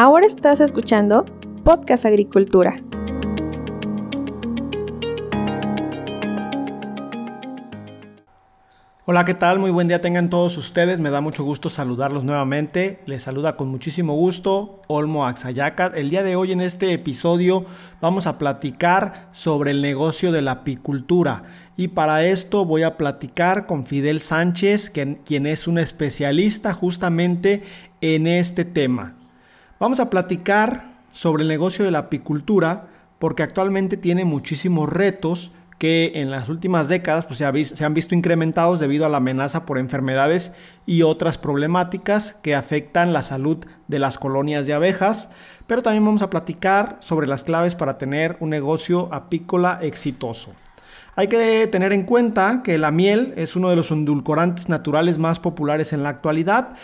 Ahora estás escuchando Podcast Agricultura. Hola, ¿qué tal? Muy buen día tengan todos ustedes. Me da mucho gusto saludarlos nuevamente. Les saluda con muchísimo gusto Olmo Axayacat. El día de hoy en este episodio vamos a platicar sobre el negocio de la apicultura. Y para esto voy a platicar con Fidel Sánchez, quien es un especialista justamente en este tema. Vamos a platicar sobre el negocio de la apicultura porque actualmente tiene muchísimos retos que en las últimas décadas pues, se, han visto incrementados debido a la amenaza por enfermedades y otras problemáticas que afectan la salud de las colonias de abejas, pero también vamos a platicar sobre las claves para tener un negocio apícola exitoso. Hay que tener en cuenta que la miel es uno de los endulcorantes naturales más populares en la actualidad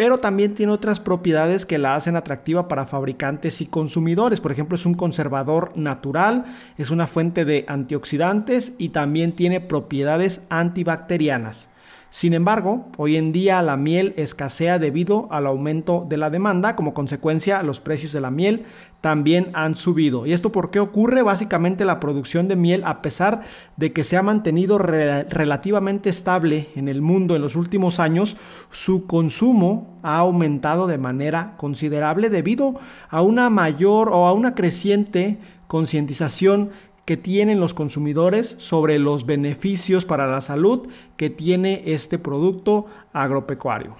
pero también tiene otras propiedades que la hacen atractiva para fabricantes y consumidores. Por ejemplo, es un conservador natural, es una fuente de antioxidantes y también tiene propiedades antibacterianas. Sin embargo, hoy en día la miel escasea debido al aumento de la demanda. Como consecuencia, los precios de la miel también han subido. ¿Y esto por qué ocurre? Básicamente la producción de miel, a pesar de que se ha mantenido relativamente estable en el mundo en los últimos años, su consumo ha aumentado de manera considerable debido a una mayor o a una creciente concientización que tienen los consumidores sobre los beneficios para la salud que tiene este producto agropecuario.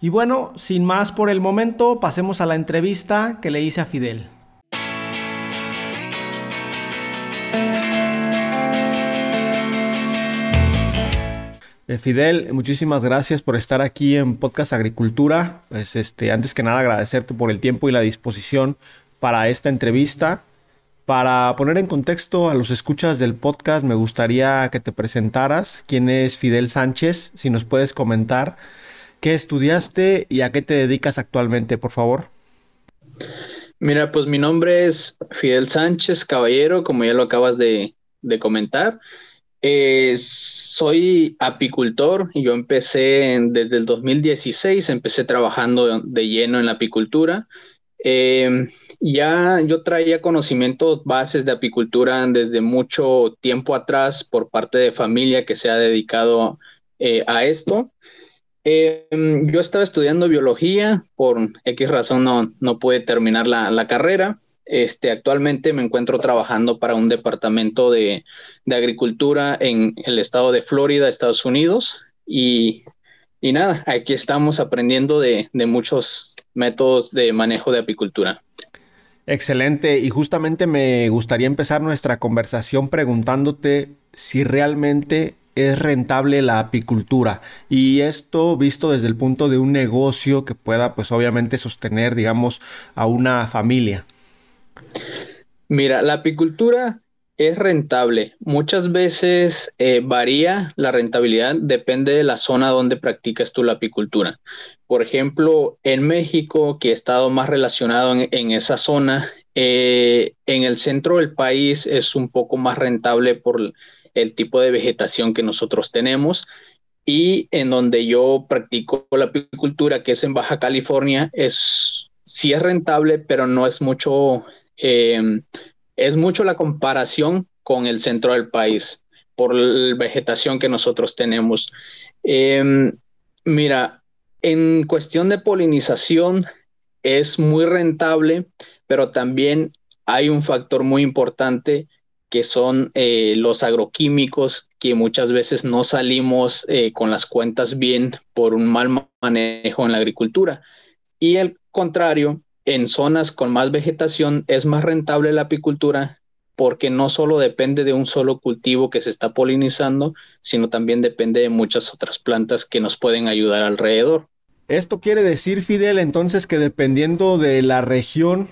Y bueno, sin más por el momento, pasemos a la entrevista que le hice a Fidel. Eh, Fidel, muchísimas gracias por estar aquí en Podcast Agricultura. Pues este, antes que nada agradecerte por el tiempo y la disposición para esta entrevista. Para poner en contexto a los escuchas del podcast, me gustaría que te presentaras. ¿Quién es Fidel Sánchez? Si nos puedes comentar qué estudiaste y a qué te dedicas actualmente, por favor. Mira, pues mi nombre es Fidel Sánchez Caballero, como ya lo acabas de, comentar. Eh, soy apicultor y yo empecé desde el 2016, empecé trabajando de lleno en la apicultura. Eh, ya yo traía conocimientos bases de apicultura desde mucho tiempo atrás por parte de familia que se ha dedicado eh, a esto. Em, yo estaba estudiando biología, por X razón no, no pude terminar la, carrera. Este, actualmente me encuentro trabajando para un departamento de, agricultura en el estado de Florida, Estados Unidos. Y, nada, aquí estamos aprendiendo de muchos métodos de manejo de apicultura. Excelente. Y justamente me gustaría empezar nuestra conversación preguntándote si realmente es rentable la apicultura y esto visto desde el punto de un negocio que pueda pues obviamente sostener digamos a una familia. Mira, la apicultura es rentable. Muchas veces eh, varía la rentabilidad, depende de la zona donde practicas tú la apicultura. Por ejemplo, en México, que he estado más relacionado en, esa zona, eh, en el centro del país es un poco más rentable por el tipo de vegetación que nosotros tenemos. Y en donde yo practico la apicultura, que es en Baja California, es sí es rentable, pero no es mucho eh, es mucho la comparación con el centro del país por la vegetación que nosotros tenemos. Em, mira, en cuestión de polinización es muy rentable, pero también hay un factor muy importante que son eh, los agroquímicos, que muchas veces no salimos eh, con las cuentas bien por un mal manejo en la agricultura. Y el contrario, en zonas con más vegetación es más rentable la apicultura porque no solo depende de un solo cultivo que se está polinizando, sino también depende de muchas otras plantas que nos pueden ayudar alrededor. Esto quiere decir, Fidel, entonces que dependiendo de la región,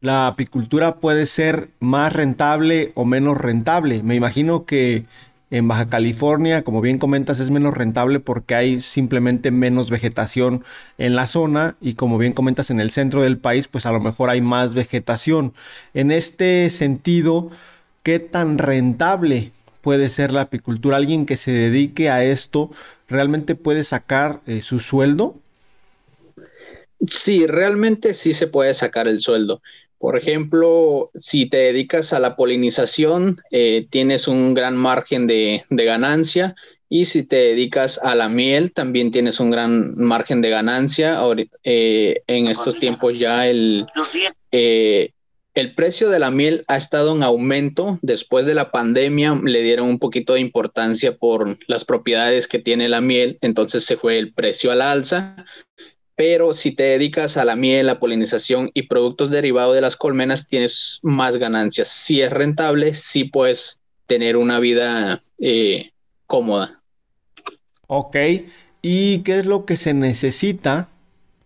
la apicultura puede ser más rentable o menos rentable. Me imagino que en Baja California, como bien comentas, es menos rentable porque hay simplemente menos vegetación en la zona y como bien comentas en el centro del país, pues a lo mejor hay más vegetación. En este sentido, ¿qué tan rentable puede ser la apicultura? ¿Alguien que se dedique a esto realmente puede sacar eh, su sueldo? Sí, realmente sí se puede sacar el sueldo. Por ejemplo, si te dedicas a la polinización, eh, tienes un gran margen de, ganancia y si te dedicas a la miel, también tienes un gran margen de ganancia. Eh, en estos tiempos ya el, eh, el precio de la miel ha estado en aumento. Después de la pandemia le dieron un poquito de importancia por las propiedades que tiene la miel, entonces se fue el precio al alza pero si te dedicas a la miel, la polinización y productos derivados de las colmenas, tienes más ganancias. Si es rentable, sí puedes tener una vida eh, cómoda. Ok, ¿y qué es lo que se necesita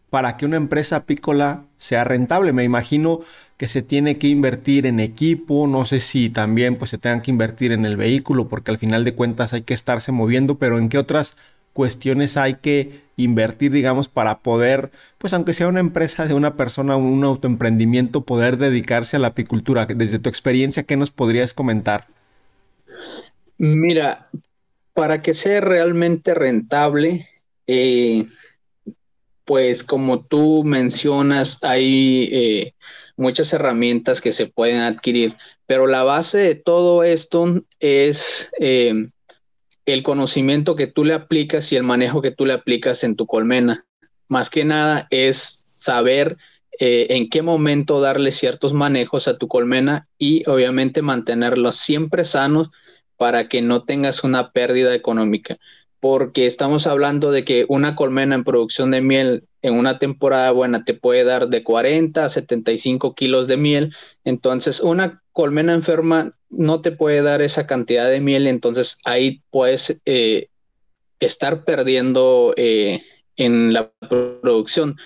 para que una empresa apícola sea rentable? Me imagino que se tiene que invertir en equipo, no sé si también pues se tengan que invertir en el vehículo, porque al final de cuentas hay que estarse moviendo, pero ¿en qué otras cuestiones hay que invertir, digamos, para poder, pues aunque sea una empresa de una persona, un autoemprendimiento, poder dedicarse a la apicultura? Desde tu experiencia, ¿qué nos podrías comentar? Mira, para que sea realmente rentable, eh, pues como tú mencionas, hay eh, muchas herramientas que se pueden adquirir, pero la base de todo esto es eh, el conocimiento que tú le aplicas y el manejo que tú le aplicas en tu colmena. Más que nada es saber eh, en qué momento darle ciertos manejos a tu colmena y obviamente mantenerlos siempre sanos para que no tengas una pérdida económica. Porque estamos hablando de que una colmena en producción de miel en una temporada buena te puede dar de 40 a 75 kilos de miel. Entonces, una colmena enferma no te puede dar esa cantidad de miel. Entonces, ahí puedes eh, estar perdiendo eh, en la producción.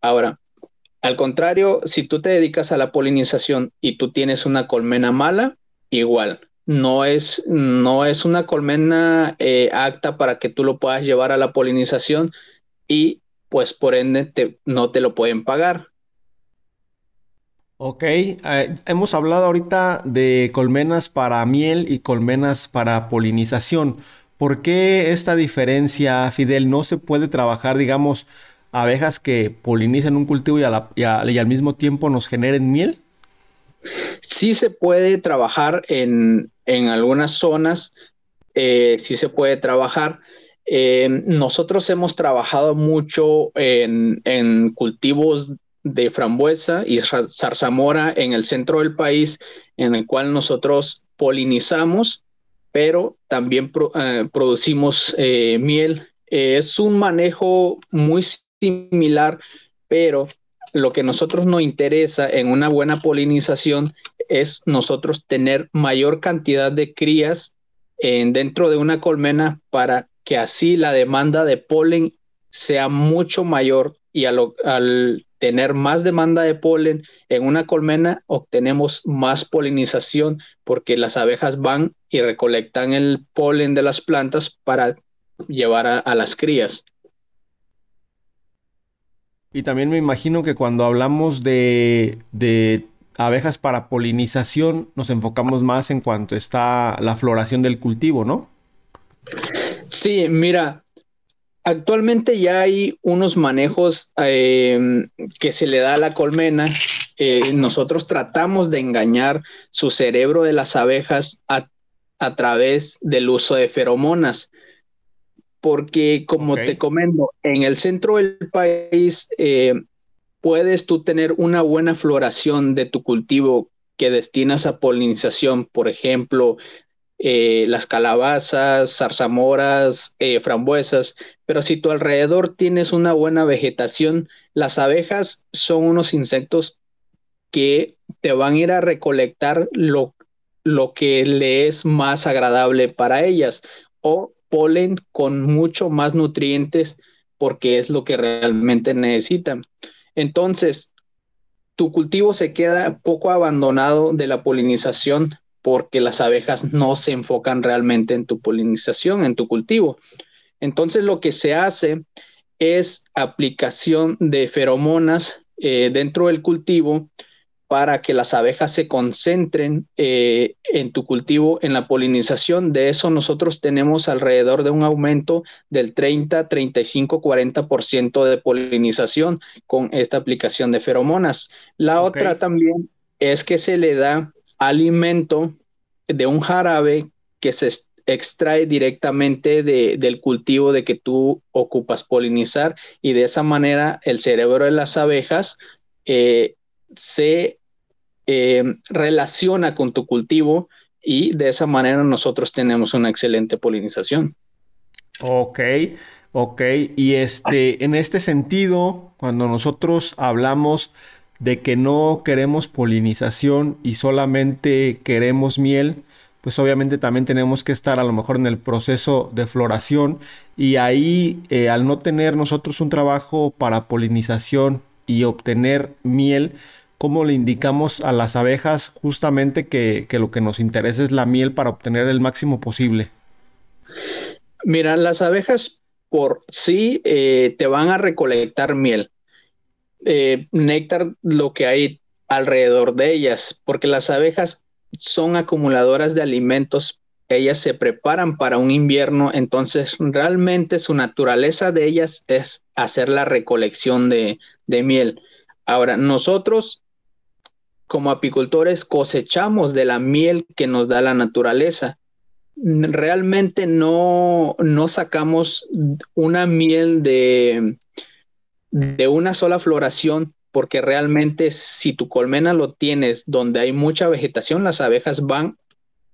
Ahora, al contrario, si tú te dedicas a la polinización y tú tienes una colmena mala, igual. No es, no es una colmena eh, apta para que tú lo puedas llevar a la polinización y pues por ende no te lo pueden pagar. Ok, eh, hemos hablado ahorita de colmenas para miel y colmenas para polinización. ¿Por qué esta diferencia, Fidel? ¿No se puede trabajar, digamos, abejas que polinicen un cultivo y, al mismo tiempo nos generen miel? Sí se puede trabajar en, algunas zonas, eh, sí se puede trabajar, eh, nosotros hemos trabajado mucho en, cultivos de frambuesa y zarzamora en el centro del país, en el cual nosotros polinizamos, pero también eh, producimos miel. es un manejo muy similar, pero lo que a nosotros nos interesa en una buena polinización es nosotros tener mayor cantidad de crías en, dentro de una colmena para que así la demanda de polen sea mucho mayor y al, tener más demanda de polen en una colmena obtenemos más polinización porque las abejas van y recolectan el polen de las plantas para llevar a, las crías. Y también me imagino que cuando hablamos de, de, abejas para polinización, nos enfocamos más en cuanto está la floración del cultivo, ¿no? Sí, mira, actualmente ya hay unos manejos em, que se le da a la colmena. Nosotros tratamos de engañar su cerebro de las abejas a, través del uso de feromonas. Porque, como te comento, en el centro del país eh, puedes tú tener una buena floración de tu cultivo que destinas a polinización, por ejemplo, eh, las calabazas, zarzamoras, eh, frambuesas, pero si tu alrededor tienes una buena vegetación, las abejas son unos insectos que te van a ir a recolectar lo, lo que le es más agradable para ellas o polen con mucho más nutrientes porque es lo que realmente necesitan. Entonces, tu cultivo se queda poco abandonado de la polinización porque las abejas no se enfocan realmente en tu polinización, en tu cultivo. Entonces lo que se hace es aplicación de feromonas eh, dentro del cultivo para que las abejas se concentren eh, en tu cultivo, en la polinización. De eso nosotros tenemos alrededor de un aumento del 30, 35, 40% de polinización con esta aplicación de feromonas. La otra también es que se le da alimento de un jarabe que se extrae directamente del cultivo de que tú ocupas polinizar y de esa manera el cerebro de las abejas eh, se eh, relaciona con tu cultivo y de esa manera nosotros tenemos una excelente polinización. Ok, ok. Y este, en este sentido, cuando nosotros hablamos de que no queremos polinización y solamente queremos miel, pues obviamente también tenemos que estar a lo mejor en el proceso de floración y ahí eh, al no tener nosotros un trabajo para polinización y obtener miel, cómo le indicamos a las abejas justamente que, lo que nos interesa es la miel para obtener el máximo posible? Mira, las abejas por sí eh, te van a recolectar miel, eh, néctar, lo que hay alrededor de ellas, porque las abejas son acumuladoras de alimentos, ellas se preparan para un invierno, entonces realmente su naturaleza de ellas es hacer la recolección de, de miel. Ahora, nosotros como apicultores cosechamos de la miel que nos da la naturaleza. Realmente no, no sacamos una miel de, de una sola floración, porque realmente si tu colmena lo tienes donde hay mucha vegetación, las abejas van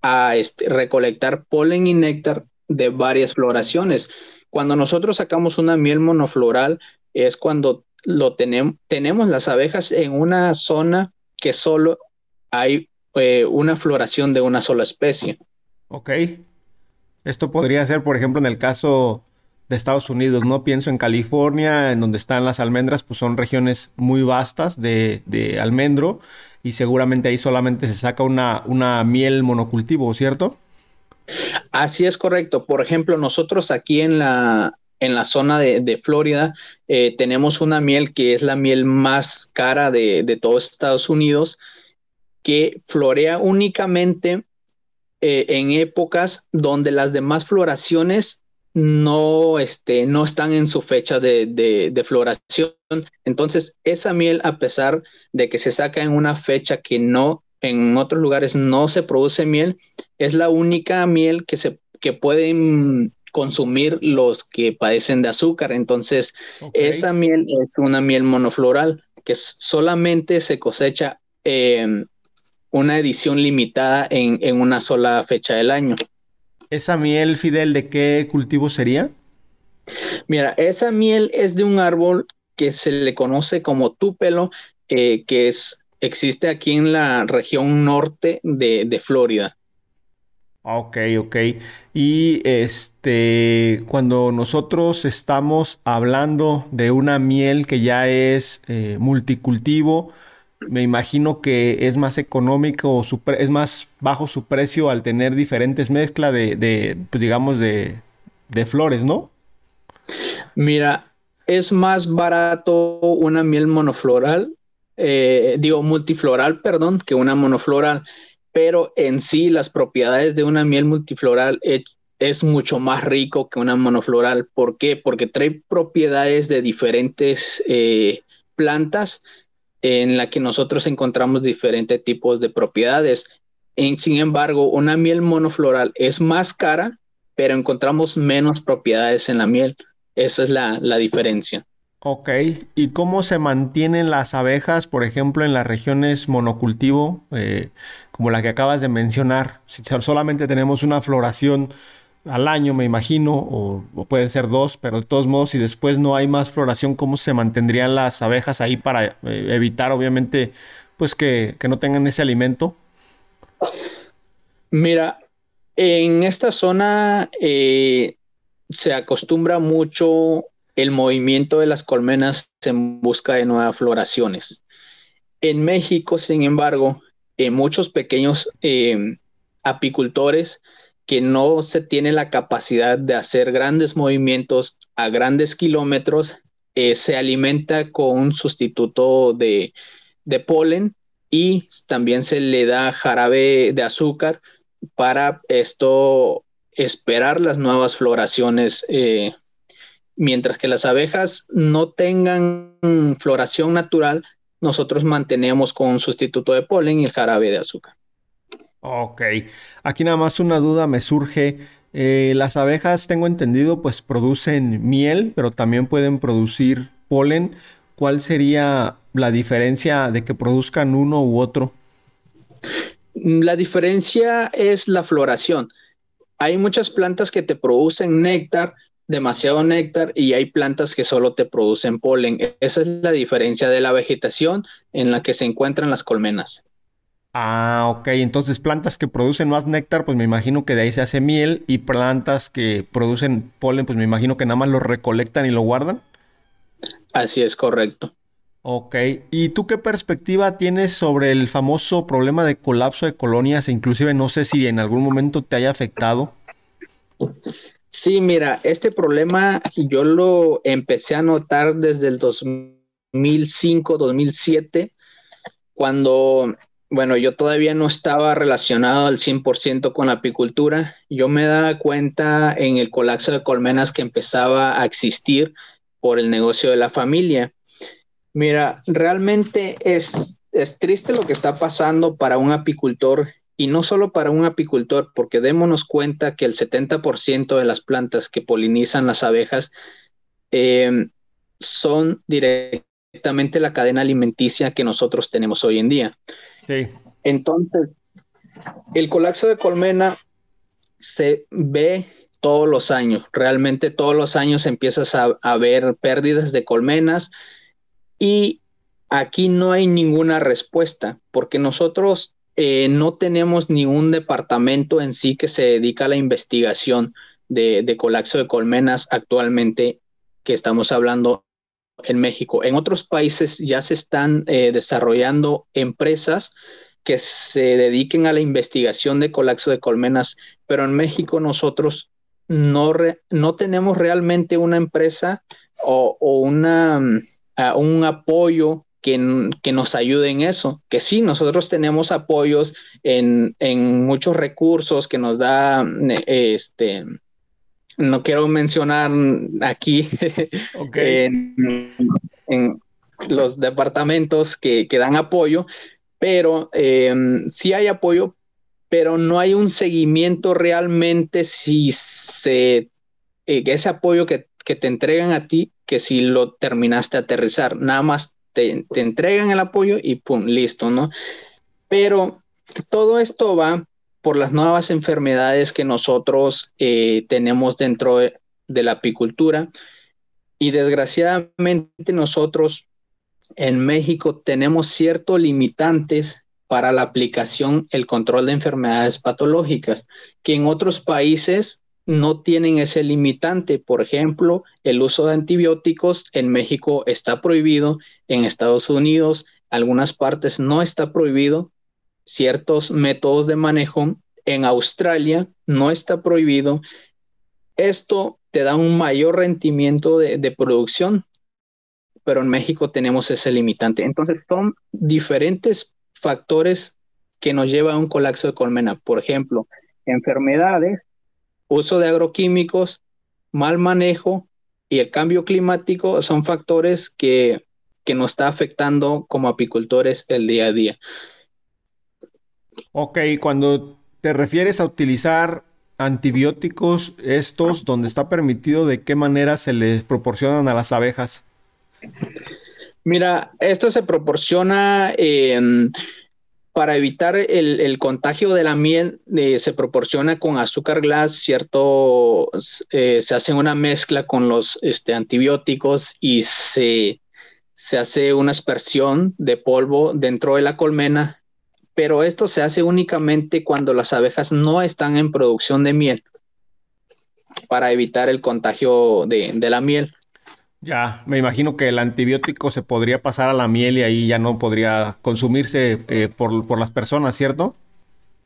a este, recolectar polen y néctar de varias floraciones. Cuando nosotros sacamos una miel monofloral es cuando lo tenemos, tenemos las abejas en una zona que solo hay eh, una floración de una sola especie. Ok. Esto podría ser, por ejemplo, en el caso de Estados Unidos, ¿no? Pienso en California, en donde están las almendras, pues son regiones muy vastas de, de almendro y seguramente ahí solamente se saca una, una miel monocultivo, ¿cierto? Así es correcto. Por ejemplo, nosotros aquí en la, en la zona de, Florida eh, tenemos una miel que es la miel más cara de, de todos Estados Unidos, que florea únicamente eh, en épocas donde las demás floraciones no, este, no están en su fecha de, de, floración. Entonces, esa miel, a pesar de que se saca en una fecha que no, en otros lugares no se produce miel, es la única miel que se que pueden consumir los que padecen de azúcar. Entonces, esa miel es una miel monofloral que solamente se cosecha en una edición limitada en, en, una sola fecha del año. ¿Esa miel, Fidel, de qué cultivo sería? Mira, esa miel es de un árbol que se le conoce como túpelo, eh, que es, existe aquí en la región norte de, de Florida. Ok, ok. Y este, cuando nosotros estamos hablando de una miel que ya es eh, multicultivo, me imagino que es más económico o es más bajo su precio al tener diferentes mezclas de, pues, digamos, de, flores, ¿no? Mira, es más barato una miel monofloral, eh, digo multifloral, perdón, que una monofloral pero en sí las propiedades de una miel multifloral es, mucho más rico que una monofloral. ¿Por qué? Porque trae propiedades de diferentes eh, plantas en la que nosotros encontramos diferentes tipos de propiedades. sin embargo, una miel monofloral es más cara, pero encontramos menos propiedades en la miel. Esa es la, la diferencia. Ok, ¿y cómo se mantienen las abejas, por ejemplo, en las regiones monocultivo, eh, como la que acabas de mencionar? Si solamente tenemos una floración al año, me imagino, o, pueden ser dos, pero de todos modos, si después no hay más floración, ¿cómo se mantendrían las abejas ahí para eh, evitar, obviamente, pues que, que no tengan ese alimento? Mira, en esta zona eh, se acostumbra mucho el movimiento de las colmenas en busca de nuevas floraciones. En México, sin embargo, en muchos pequeños em, apicultores que no se tiene la capacidad de hacer grandes movimientos a grandes kilómetros, eh, se alimenta con un sustituto de, polen y también se le da jarabe de azúcar para esto esperar las nuevas floraciones. Eh, mientras que las abejas no tengan floración natural, nosotros mantenemos con un sustituto de polen y el jarabe de azúcar. Ok, aquí nada más una duda me surge. Eh, las abejas, tengo entendido, pues producen miel, pero también pueden producir polen. ¿Cuál sería la diferencia de que produzcan uno u otro? La diferencia es la floración. Hay muchas plantas que te producen néctar, demasiado néctar, y hay plantas que solo te producen polen. Esa es la diferencia de la vegetación en la que se encuentran las colmenas. Ah, ok. Entonces, plantas que producen más néctar, pues me imagino que de ahí se hace miel. Y plantas que producen polen, pues me imagino que nada más lo recolectan y lo guardan. Así es, correcto. Ok, ¿y tú qué perspectiva tienes sobre el famoso problema de colapso de colonias? E inclusive no sé si en algún momento te haya afectado. Sí, mira, este problema yo lo empecé a notar desde el 2005, 2007, cuando, bueno, yo todavía no estaba relacionado al 100% con la apicultura. Yo me daba cuenta en el colapso de colmenas que empezaba a existir por el negocio de la familia Mira, realmente es, es triste lo que está pasando para un apicultor y no solo para un apicultor, porque démonos cuenta que el 70% de las plantas que polinizan las abejas eh, son directamente la cadena alimenticia que nosotros tenemos hoy en día. Sí. Entonces, el colapso de colmena se ve todos los años, realmente todos los años empiezas a, a ver pérdidas de colmenas, y aquí no hay ninguna respuesta, porque nosotros eh, no tenemos ningún departamento en sí que se dedica a la investigación de, colapso de colmenas actualmente que estamos hablando en México. En otros países ya se están eh, desarrollando empresas que se dediquen a la investigación de colapso de colmenas, pero en México nosotros no, no tenemos realmente una empresa o una un apoyo que, nos ayude en eso. Que sí, nosotros tenemos apoyos en, muchos recursos que nos da este. No quiero mencionar aquí en, los departamentos que, dan apoyo, pero em, sí hay apoyo, pero no hay un seguimiento realmente si se eh, ese apoyo que, que, te entregan a ti que si lo terminaste de aterrizar, nada más te, entregan el apoyo y pum, listo, ¿no? Pero todo esto va por las nuevas enfermedades que nosotros eh, tenemos dentro de, la apicultura y desgraciadamente nosotros en México tenemos ciertos limitantes para la aplicación, el control de enfermedades patológicas, que en otros países no tienen ese limitante. Por ejemplo, el uso de antibióticos en México está prohibido, en Estados Unidos, algunas partes no está prohibido, ciertos métodos de manejo, en Australia no está prohibido. Esto te da un mayor rendimiento de, de producción, pero en México tenemos ese limitante. Entonces son diferentes factores que nos llevan a un colapso de colmena. Por ejemplo, enfermedades uso de agroquímicos, mal manejo y el cambio climático son factores que, nos está afectando como apicultores el día a día. Ok, cuando te refieres a utilizar antibióticos, estos, donde está permitido, ¿de qué manera se les proporcionan a las abejas? Mira, esto se proporciona en para evitar el, contagio de la miel, eh, se proporciona con azúcar glass, cierto, eh, se hace una mezcla con los este, antibióticos y se, se hace una aspersión de polvo dentro de la colmena, pero esto se hace únicamente cuando las abejas no están en producción de miel para evitar el contagio de, de la miel. Ya, me imagino que el antibiótico se podría pasar a la miel y ahí ya no podría consumirse eh, por, las personas, ¿cierto?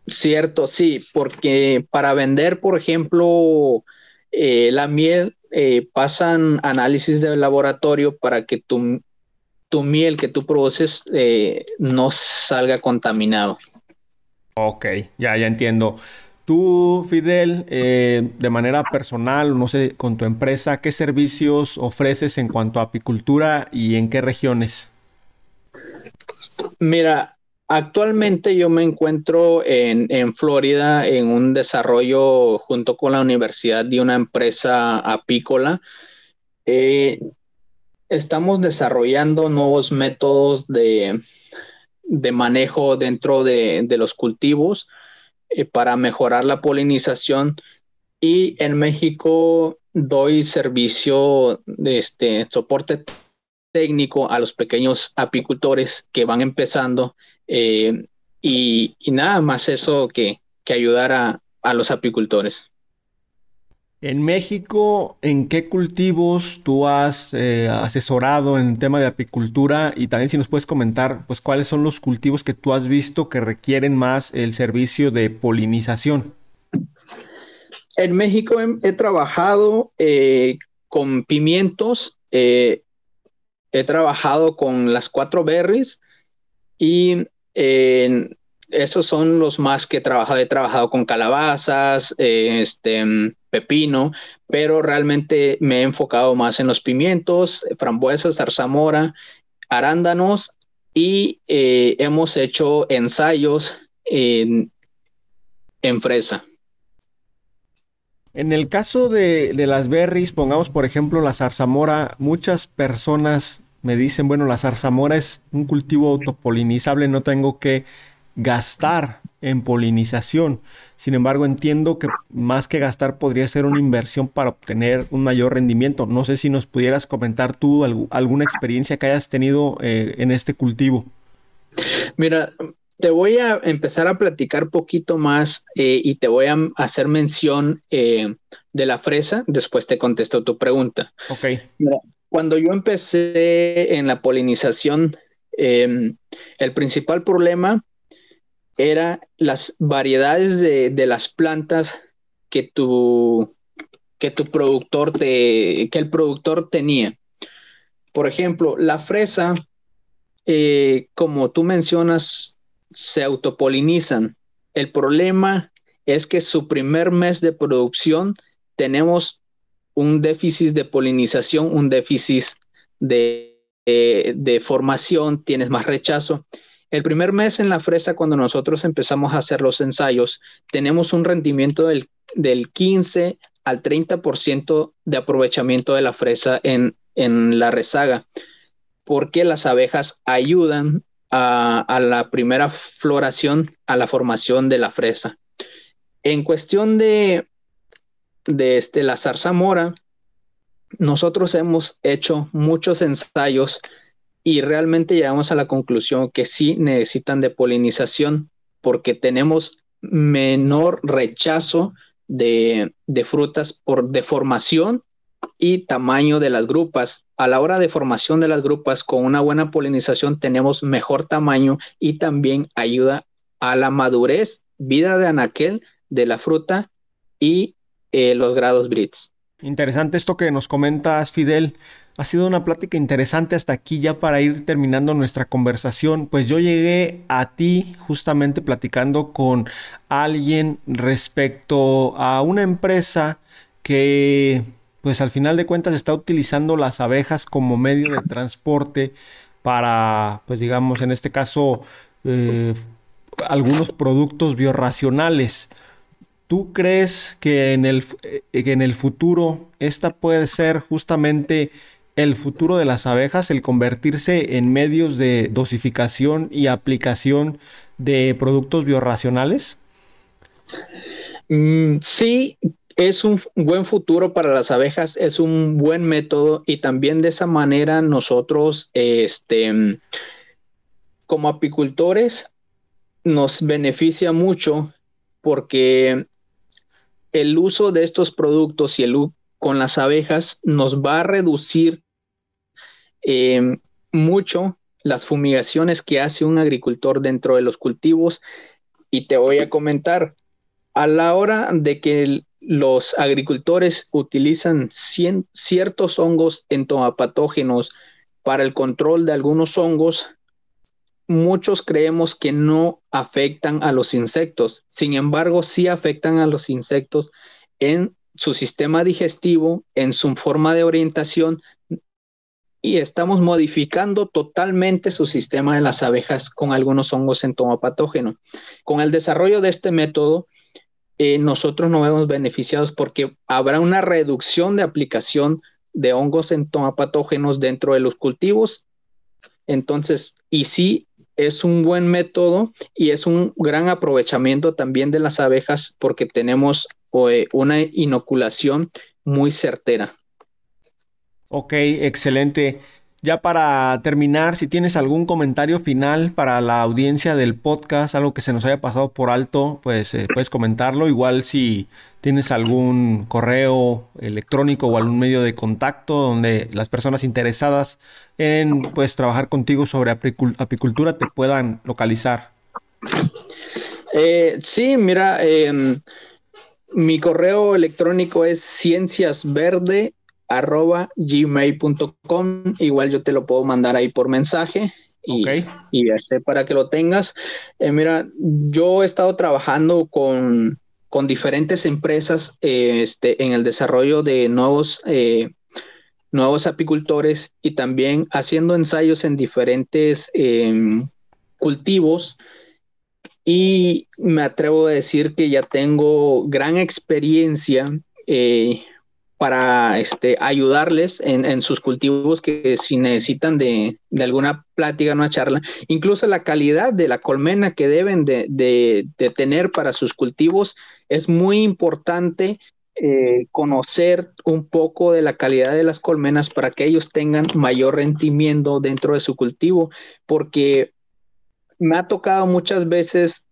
Cierto, sí, porque para vender, por ejemplo, eh, la miel, eh, pasan análisis de laboratorio para que tu, tu miel que tú produces eh, no salga contaminado. Ok, ya, ya entiendo. Tú, Fidel, eh, de manera personal, no sé, con tu empresa, ¿qué servicios ofreces en cuanto a apicultura y en qué regiones? Mira, actualmente yo me encuentro en, Florida en un desarrollo junto con la universidad de una empresa apícola. Eh, estamos desarrollando nuevos métodos de, manejo dentro de, los cultivos eh, para mejorar la polinización. Y en México doy servicio de este soporte técnico a los pequeños apicultores que van empezando eh, y, nada más eso que, que ayudar a, a los apicultores. En México, ¿en qué cultivos tú has eh, asesorado en tema de apicultura? Y también si nos puedes comentar, pues cuáles son los cultivos que tú has visto que requieren más el servicio de polinización. En México he, trabajado eh, con pimientos, eh, he trabajado con las cuatro berries y esos son los más que he trabajado. He trabajado con calabazas, este pepino, pero realmente me he enfocado más en los pimientos, frambuesas, zarzamora, arándanos y eh, hemos hecho ensayos en, fresa. En el caso de, de, las berries, pongamos por ejemplo la zarzamora, muchas personas me dicen, bueno, la zarzamora es un cultivo autopolinizable, no tengo que gastar en polinización. Sin embargo, entiendo que más que gastar podría ser una inversión para obtener un mayor rendimiento. No sé si nos pudieras comentar tú alguna experiencia que hayas tenido eh, en este cultivo. Mira, te voy a empezar a platicar poquito más eh, y te voy a hacer mención eh, de la fresa. Después te contesto tu pregunta. Ok. cuando yo empecé en la polinización, em, el principal problema era las variedades de, las plantas que tu, que tu productor te, que el productor tenía. Por ejemplo, la fresa, eh, como tú mencionas, se autopolinizan. El problema es que su primer mes de producción tenemos un déficit de polinización, un déficit de, eh, de formación, tienes más rechazo. El primer mes en la fresa, cuando nosotros empezamos a hacer los ensayos, tenemos un rendimiento del, 15 al 30% de aprovechamiento de la fresa en, la rezaga, porque las abejas ayudan a, la primera floración, a la formación de la fresa. En cuestión de, de este, la zarzamora, nosotros hemos hecho muchos ensayos y realmente llegamos a la conclusión que sí necesitan de polinización porque tenemos menor rechazo de, frutas por deformación y tamaño de las grupas. A la hora de formación de las grupas, con una buena polinización tenemos mejor tamaño y también ayuda a la madurez, vida de anaquel de la fruta y eh, los grados Brits. Interesante esto que nos comentas, Fidel. Ha sido una plática interesante hasta aquí ya para ir terminando nuestra conversación. Pues yo llegué a ti justamente platicando con alguien respecto a una empresa que pues al final de cuentas está utilizando las abejas como medio de transporte para pues digamos en este caso eh, algunos productos biorracionales. ¿Tú crees que en el, eh, que en el futuro esta puede ser justamente el futuro de las abejas, el convertirse en medios de dosificación y aplicación de productos biorracionales? Mm, sí, es un buen futuro para las abejas, es un buen método y también de esa manera nosotros, este, como apicultores, nos beneficia mucho porque el uso de estos productos y el con las abejas nos va a reducir em, mucho las fumigaciones que hace un agricultor dentro de los cultivos. Y te voy a comentar, a la hora de que los agricultores utilizan ciertos hongos entomopatógenos para el control de algunos hongos, muchos creemos que no afectan a los insectos. Sin embargo, sí afectan a los insectos en su sistema digestivo, en su forma de orientación y estamos modificando totalmente su sistema de las abejas con algunos hongos entomopatógenos. Con el desarrollo de este método, eh, nosotros nos vemos beneficiados porque habrá una reducción de aplicación de hongos entomopatógenos dentro de los cultivos. Entonces, y sí, es un buen método y es un gran aprovechamiento también de las abejas porque tenemos eh, una inoculación muy certera. Ok, excelente. Ya para terminar, si tienes algún comentario final para la audiencia del podcast, algo que se nos haya pasado por alto, pues eh, puedes comentarlo. Igual si tienes algún correo electrónico o algún medio de contacto donde las personas interesadas en pues trabajar contigo sobre apicultura te puedan localizar. Eh, sí, mira, em, mi correo electrónico es cienciasverde arroba gmail.com. Igual yo te lo puedo mandar ahí por mensaje y, y este, para que lo tengas. Eh, mira, yo he estado trabajando con, con diferentes empresas eh, este, en el desarrollo de nuevos, eh, nuevos apicultores y también haciendo ensayos en diferentes em, cultivos. Y me atrevo a decir que ya tengo gran experiencia para este, ayudarles en, sus cultivos que si necesitan de, alguna plática, una charla, incluso la calidad de la colmena que deben de, tener para sus cultivos, es muy importante eh, conocer un poco de la calidad de las colmenas para que ellos tengan mayor rendimiento dentro de su cultivo, porque me ha tocado muchas veces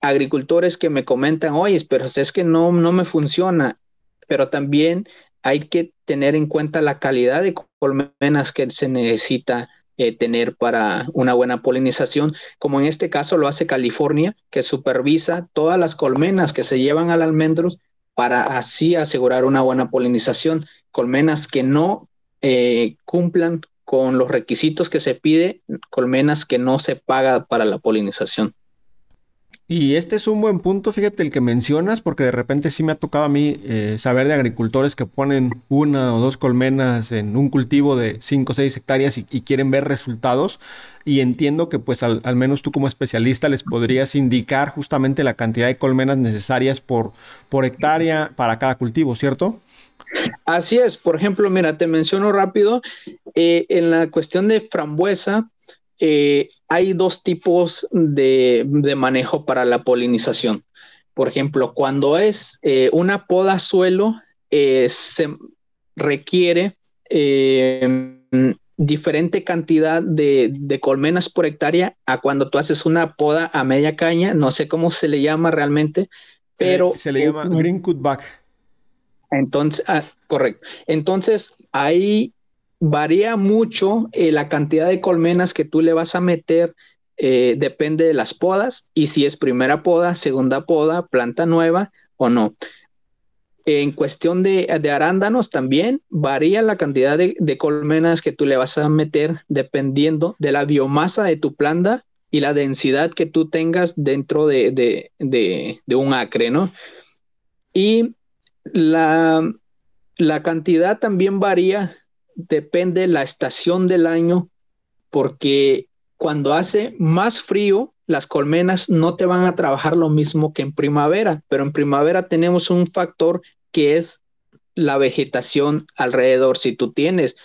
agricultores que me comentan, oye, pero es que no, no me funciona pero también hay que tener en cuenta la calidad de colmenas que se necesita eh, tener para una buena polinización, como en este caso lo hace California, que supervisa todas las colmenas que se llevan al almendros para así asegurar una buena polinización. Colmenas que no eh, cumplan con los requisitos que se pide, colmenas que no se paga para la polinización. Y este es un buen punto, fíjate el que mencionas, porque de repente sí me ha tocado a mí eh, saber de agricultores que ponen una o dos colmenas en un cultivo de 5 o 6 hectáreas y, quieren ver resultados. Y entiendo que pues al, menos tú como especialista les podrías indicar justamente la cantidad de colmenas necesarias por, por hectárea para cada cultivo, ¿cierto? Así es, por ejemplo, mira, te menciono rápido, eh, en la cuestión de frambuesa, eh, hay dos tipos de, manejo para la polinización. Por ejemplo, cuando es eh, una poda suelo, eh, se requiere diferente cantidad de, colmenas por hectárea a cuando tú haces una poda a media caña. No sé cómo se le llama realmente, pero... se le llama green cutback. Entonces, ah, correcto. Entonces, hay varía mucho eh, la cantidad de colmenas que tú le vas a meter, eh, depende de las podas y si es primera poda, segunda poda, planta nueva o no. En cuestión de, arándanos también varía la cantidad de, colmenas que tú le vas a meter dependiendo de la biomasa de tu planta y la densidad que tú tengas dentro de, un acre, ¿no? Y la, la cantidad también varía depende la estación del año, porque cuando hace más frío, las colmenas no te van a trabajar lo mismo que en primavera, pero en primavera tenemos un factor que es la vegetación alrededor. Si tú tienes,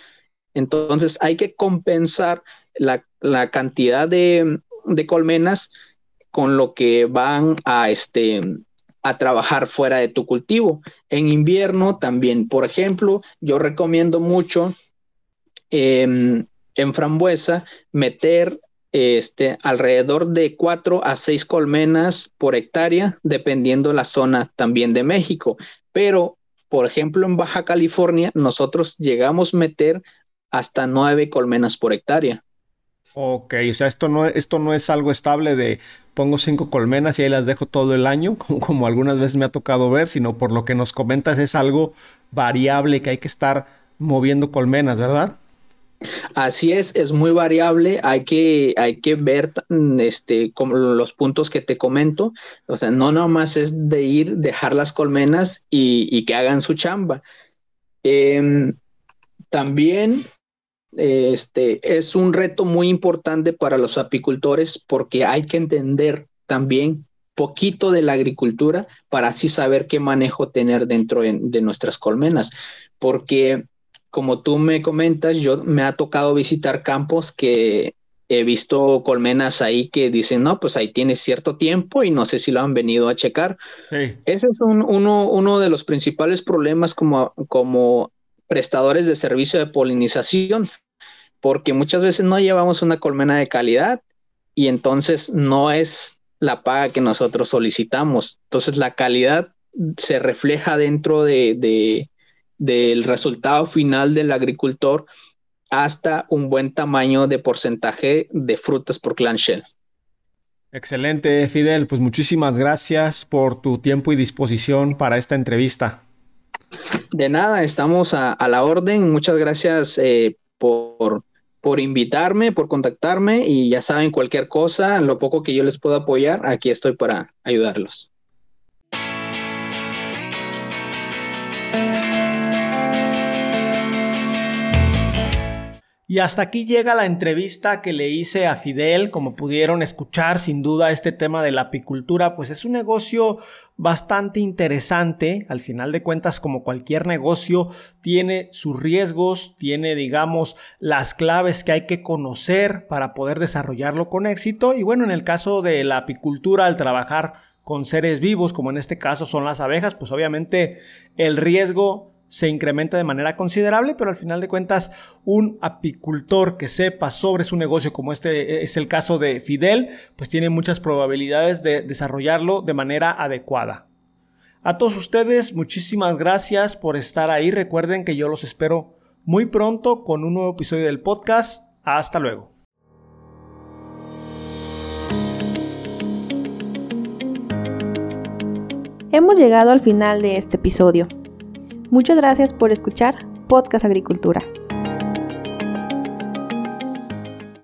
entonces hay que compensar la, cantidad de, de, colmenas con lo que van a, este, a trabajar fuera de tu cultivo. En invierno también, por ejemplo, yo recomiendo mucho em, en frambuesa meter este, alrededor de 4 a 6 colmenas por hectárea, dependiendo la zona también de México. Pero, por ejemplo, en Baja California, nosotros llegamos a meter hasta 9 colmenas por hectárea. Ok, o sea, esto no, esto no es algo estable de pongo cinco colmenas y ahí las dejo todo el año, como, algunas veces me ha tocado ver, sino por lo que nos comentas es algo variable que hay que estar moviendo colmenas, ¿verdad? Así es, es muy variable, hay que, hay que ver este, como los puntos que te comento, o sea, no nomás es de ir, dejar las colmenas y, que hagan su chamba. Em, también este, es un reto muy importante para los apicultores porque hay que entender también poquito de la agricultura para así saber qué manejo tener dentro de nuestras colmenas, porque como tú me comentas, yo me ha tocado visitar campos que he visto colmenas ahí que dicen, no, pues ahí tiene cierto tiempo y no sé si lo han venido a checar. Ese es uno, uno de los principales problemas como, como prestadores de servicio de polinización, porque muchas veces no llevamos una colmena de calidad y entonces no es la paga que nosotros solicitamos. Entonces la calidad se refleja dentro de, del resultado final del agricultor hasta un buen tamaño de porcentaje de frutas por clanshell. Excelente, Fidel. Pues muchísimas gracias por tu tiempo y disposición para esta entrevista. De nada, estamos a, la orden. Muchas gracias eh, por, por invitarme, por contactarme y ya saben cualquier cosa, lo poco que yo les puedo apoyar, aquí estoy para ayudarlos. Y hasta aquí llega la entrevista que le hice a Fidel. Como pudieron escuchar, sin duda este tema de la apicultura, pues es un negocio bastante interesante. Al final de cuentas, como cualquier negocio, tiene sus riesgos, tiene, digamos, las claves que hay que conocer para poder desarrollarlo con éxito. Y bueno, en el caso de la apicultura, al trabajar con seres vivos, como en este caso son las abejas, pues obviamente el riesgo se incrementa de manera considerable, pero al final de cuentas un apicultor que sepa sobre su negocio, como este es el caso de Fidel, pues tiene muchas probabilidades de desarrollarlo de manera adecuada. A todos ustedes, muchísimas gracias por estar ahí. Recuerden que yo los espero muy pronto con un nuevo episodio del podcast. Hasta luego. Hemos llegado al final de este episodio. Muchas gracias por escuchar Podcast Agricultura.